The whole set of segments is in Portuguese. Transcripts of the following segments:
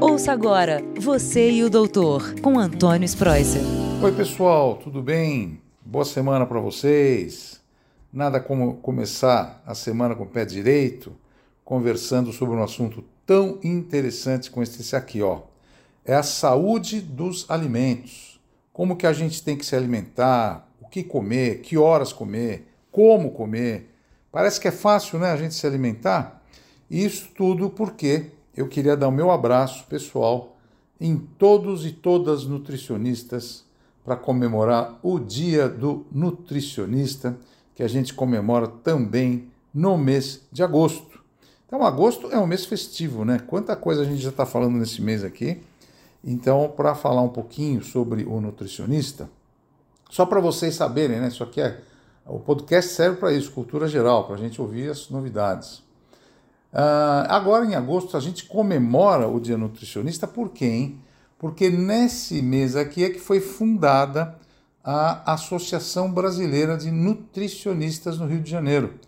Ouça agora Você e o Doutor, com Antônio Spreuser. Oi, pessoal, tudo bem? Boa semana para vocês. Nada como começar a semana com o pé direito, conversando sobre um assunto tão interessante como esse aqui, ó. É a saúde dos alimentos. Como que a gente tem que se alimentar, o que comer, que horas comer, como comer. Parece que é fácil, né, a gente se alimentar? Isso tudo porque eu queria dar o meu abraço pessoal em todos e todas nutricionistas para comemorar o Dia do Nutricionista, que a gente comemora também no mês de agosto. Então, agosto é um mês festivo, né? Quanta coisa a gente já está falando nesse mês aqui. Então, para falar um pouquinho sobre o nutricionista, só para vocês saberem, né? Isso aqui é. O podcast serve para isso, cultura geral, para a gente ouvir as novidades. Uh, agora, em agosto, a gente comemora o Dia Nutricionista, por quê? Porque nesse mês aqui é que foi fundada a Associação Brasileira de Nutricionistas no Rio de Janeiro.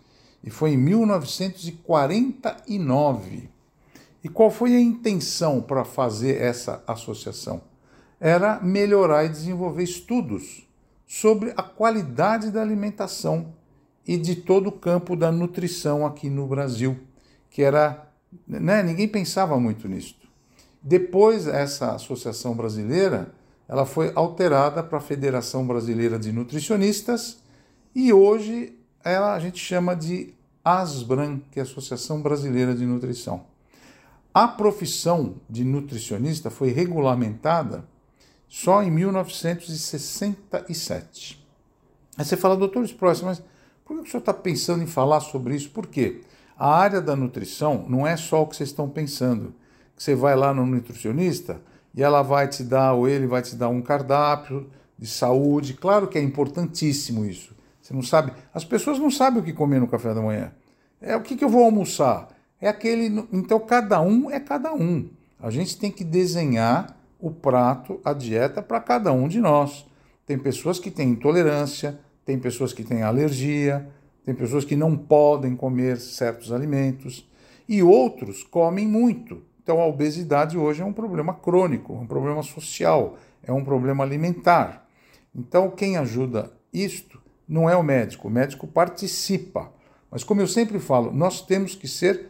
E foi em 1949. E qual foi a intenção para fazer essa associação? Era melhorar e desenvolver estudos sobre a qualidade da alimentação e de todo o campo da nutrição aqui no Brasil que era. Né, ninguém pensava muito nisso. Depois, essa associação brasileira ela foi alterada para a Federação Brasileira de Nutricionistas e hoje ela a gente chama de ASBRAN, que é a Associação Brasileira de Nutrição. A profissão de nutricionista foi regulamentada só em 1967. Aí você fala, doutor Spross, mas por que o senhor está pensando em falar sobre isso? Por quê? A área da nutrição não é só o que vocês estão pensando. Você vai lá no nutricionista e ela vai te dar, ou ele vai te dar um cardápio de saúde. Claro que é importantíssimo isso. Você não sabe. As pessoas não sabem o que comer no café da manhã. É o que, que eu vou almoçar. É aquele. Então cada um é cada um. A gente tem que desenhar o prato, a dieta para cada um de nós. Tem pessoas que têm intolerância, tem pessoas que têm alergia, tem pessoas que não podem comer certos alimentos e outros comem muito. Então a obesidade hoje é um problema crônico, um problema social, é um problema alimentar. Então quem ajuda isto não é o médico, o médico participa. Mas como eu sempre falo, nós temos que ser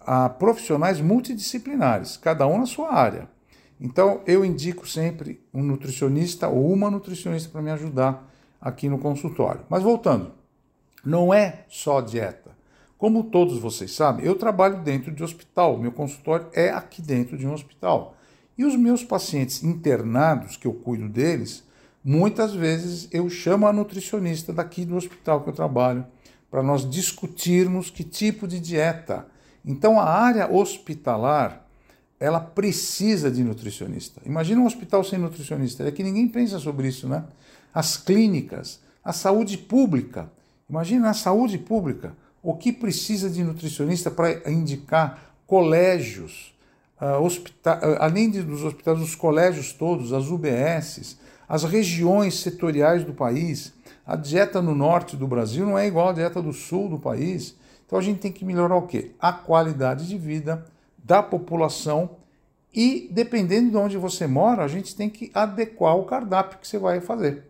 ah, profissionais multidisciplinares, cada um na sua área. Então eu indico sempre um nutricionista ou uma nutricionista para me ajudar aqui no consultório. Mas voltando, não é só dieta. Como todos vocês sabem, eu trabalho dentro de hospital, meu consultório é aqui dentro de um hospital. E os meus pacientes internados, que eu cuido deles, muitas vezes eu chamo a nutricionista daqui do hospital que eu trabalho para nós discutirmos que tipo de dieta. Então a área hospitalar, ela precisa de nutricionista. Imagina um hospital sem nutricionista, é que ninguém pensa sobre isso, né? As clínicas, a saúde pública, Imagina na saúde pública o que precisa de nutricionista para indicar colégios, uh, além de, dos hospitais, os colégios todos, as UBSs, as regiões setoriais do país. A dieta no norte do Brasil não é igual à dieta do sul do país. Então a gente tem que melhorar o quê? A qualidade de vida da população e, dependendo de onde você mora, a gente tem que adequar o cardápio que você vai fazer.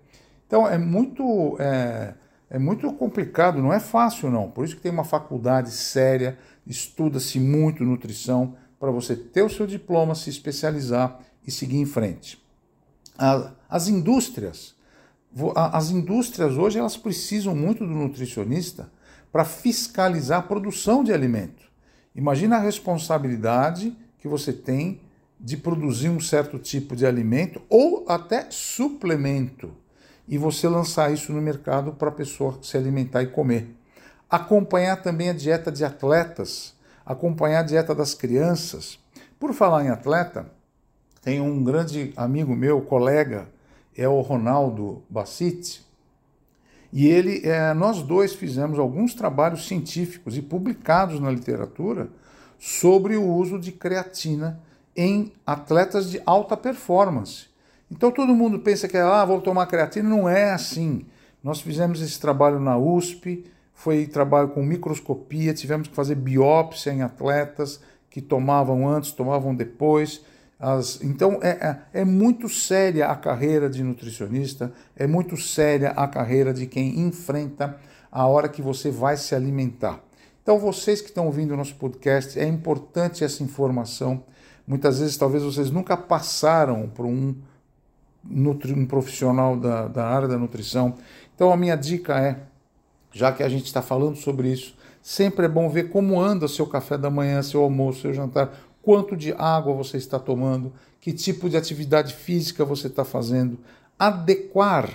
Então é muito. É, é muito complicado, não é fácil não. Por isso que tem uma faculdade séria, estuda-se muito nutrição para você ter o seu diploma, se especializar e seguir em frente. As indústrias, as indústrias hoje elas precisam muito do nutricionista para fiscalizar a produção de alimento. Imagina a responsabilidade que você tem de produzir um certo tipo de alimento ou até suplemento e você lançar isso no mercado para a pessoa se alimentar e comer. Acompanhar também a dieta de atletas, acompanhar a dieta das crianças. Por falar em atleta, tem um grande amigo meu, colega, é o Ronaldo Bassiti, e ele, é, nós dois fizemos alguns trabalhos científicos e publicados na literatura sobre o uso de creatina em atletas de alta performance. Então todo mundo pensa que ah, vou tomar creatina, não é assim. Nós fizemos esse trabalho na USP, foi trabalho com microscopia, tivemos que fazer biópsia em atletas que tomavam antes, tomavam depois. As, então é, é, é, muito séria a carreira de nutricionista, é muito séria a carreira de quem enfrenta a hora que você vai se alimentar. Então, vocês que estão ouvindo o nosso podcast, é importante essa informação. Muitas vezes, talvez vocês nunca passaram por um, um profissional da, da área da nutrição. Então, a minha dica é, já que a gente está falando sobre isso, sempre é bom ver como anda seu café da manhã, seu almoço, seu jantar, quanto de água você está tomando, que tipo de atividade física você está fazendo, adequar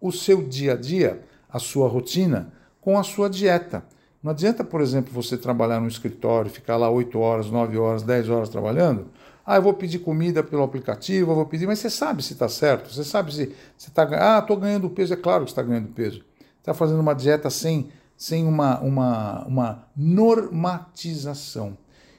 o seu dia a dia, a sua rotina, com a sua dieta. Não adianta, por exemplo, você trabalhar no escritório, ficar lá 8 horas, 9 horas, 10 horas trabalhando. Ah, eu vou pedir comida pelo aplicativo, eu vou pedir, mas você sabe se está certo, você sabe se está. Ah, estou ganhando peso, é claro que está ganhando peso. Está fazendo uma dieta sem, sem uma, uma, uma normatização.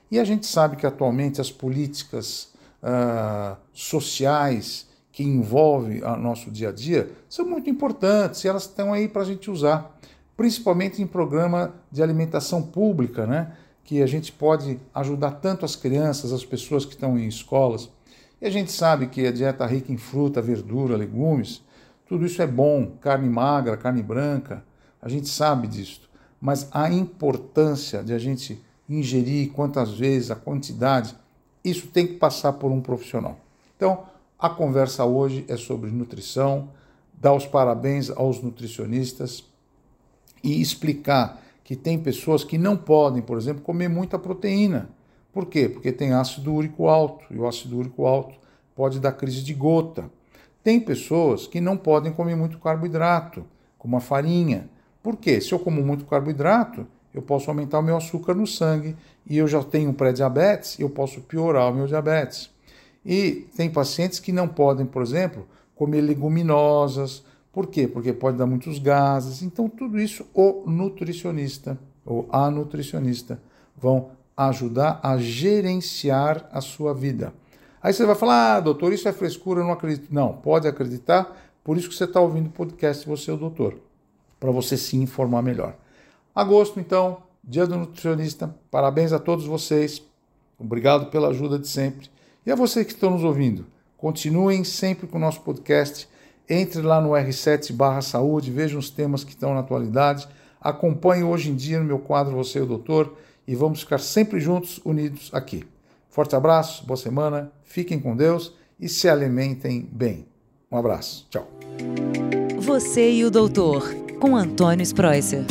E a gente sabe que atualmente as políticas uh, sociais que envolvem o nosso dia a dia são muito importantes e elas estão aí para a gente usar, principalmente em programa de alimentação pública, né? Que a gente pode ajudar tanto as crianças, as pessoas que estão em escolas. E a gente sabe que a dieta rica em fruta, verdura, legumes, tudo isso é bom, carne magra, carne branca, a gente sabe disso. Mas a importância de a gente ingerir, quantas vezes, a quantidade, isso tem que passar por um profissional. Então, a conversa hoje é sobre nutrição, dar os parabéns aos nutricionistas e explicar que tem pessoas que não podem, por exemplo, comer muita proteína. Por quê? Porque tem ácido úrico alto, e o ácido úrico alto pode dar crise de gota. Tem pessoas que não podem comer muito carboidrato, como a farinha. Por quê? Se eu como muito carboidrato, eu posso aumentar o meu açúcar no sangue e eu já tenho pré-diabetes, eu posso piorar o meu diabetes. E tem pacientes que não podem, por exemplo, comer leguminosas. Por quê? Porque pode dar muitos gases. Então, tudo isso o nutricionista ou a nutricionista vão ajudar a gerenciar a sua vida. Aí você vai falar, ah, doutor, isso é frescura, eu não acredito. Não, pode acreditar, por isso que você está ouvindo o podcast Você é o Doutor, para você se informar melhor. Agosto, então, Dia do Nutricionista. Parabéns a todos vocês. Obrigado pela ajuda de sempre. E a vocês que estão nos ouvindo, continuem sempre com o nosso podcast. Entre lá no R7 barra saúde, vejam os temas que estão na atualidade. Acompanhe hoje em dia no meu quadro Você e o Doutor e vamos ficar sempre juntos, unidos aqui. Forte abraço, boa semana, fiquem com Deus e se alimentem bem. Um abraço, tchau. Você e o Doutor, com Antônio Spreuser.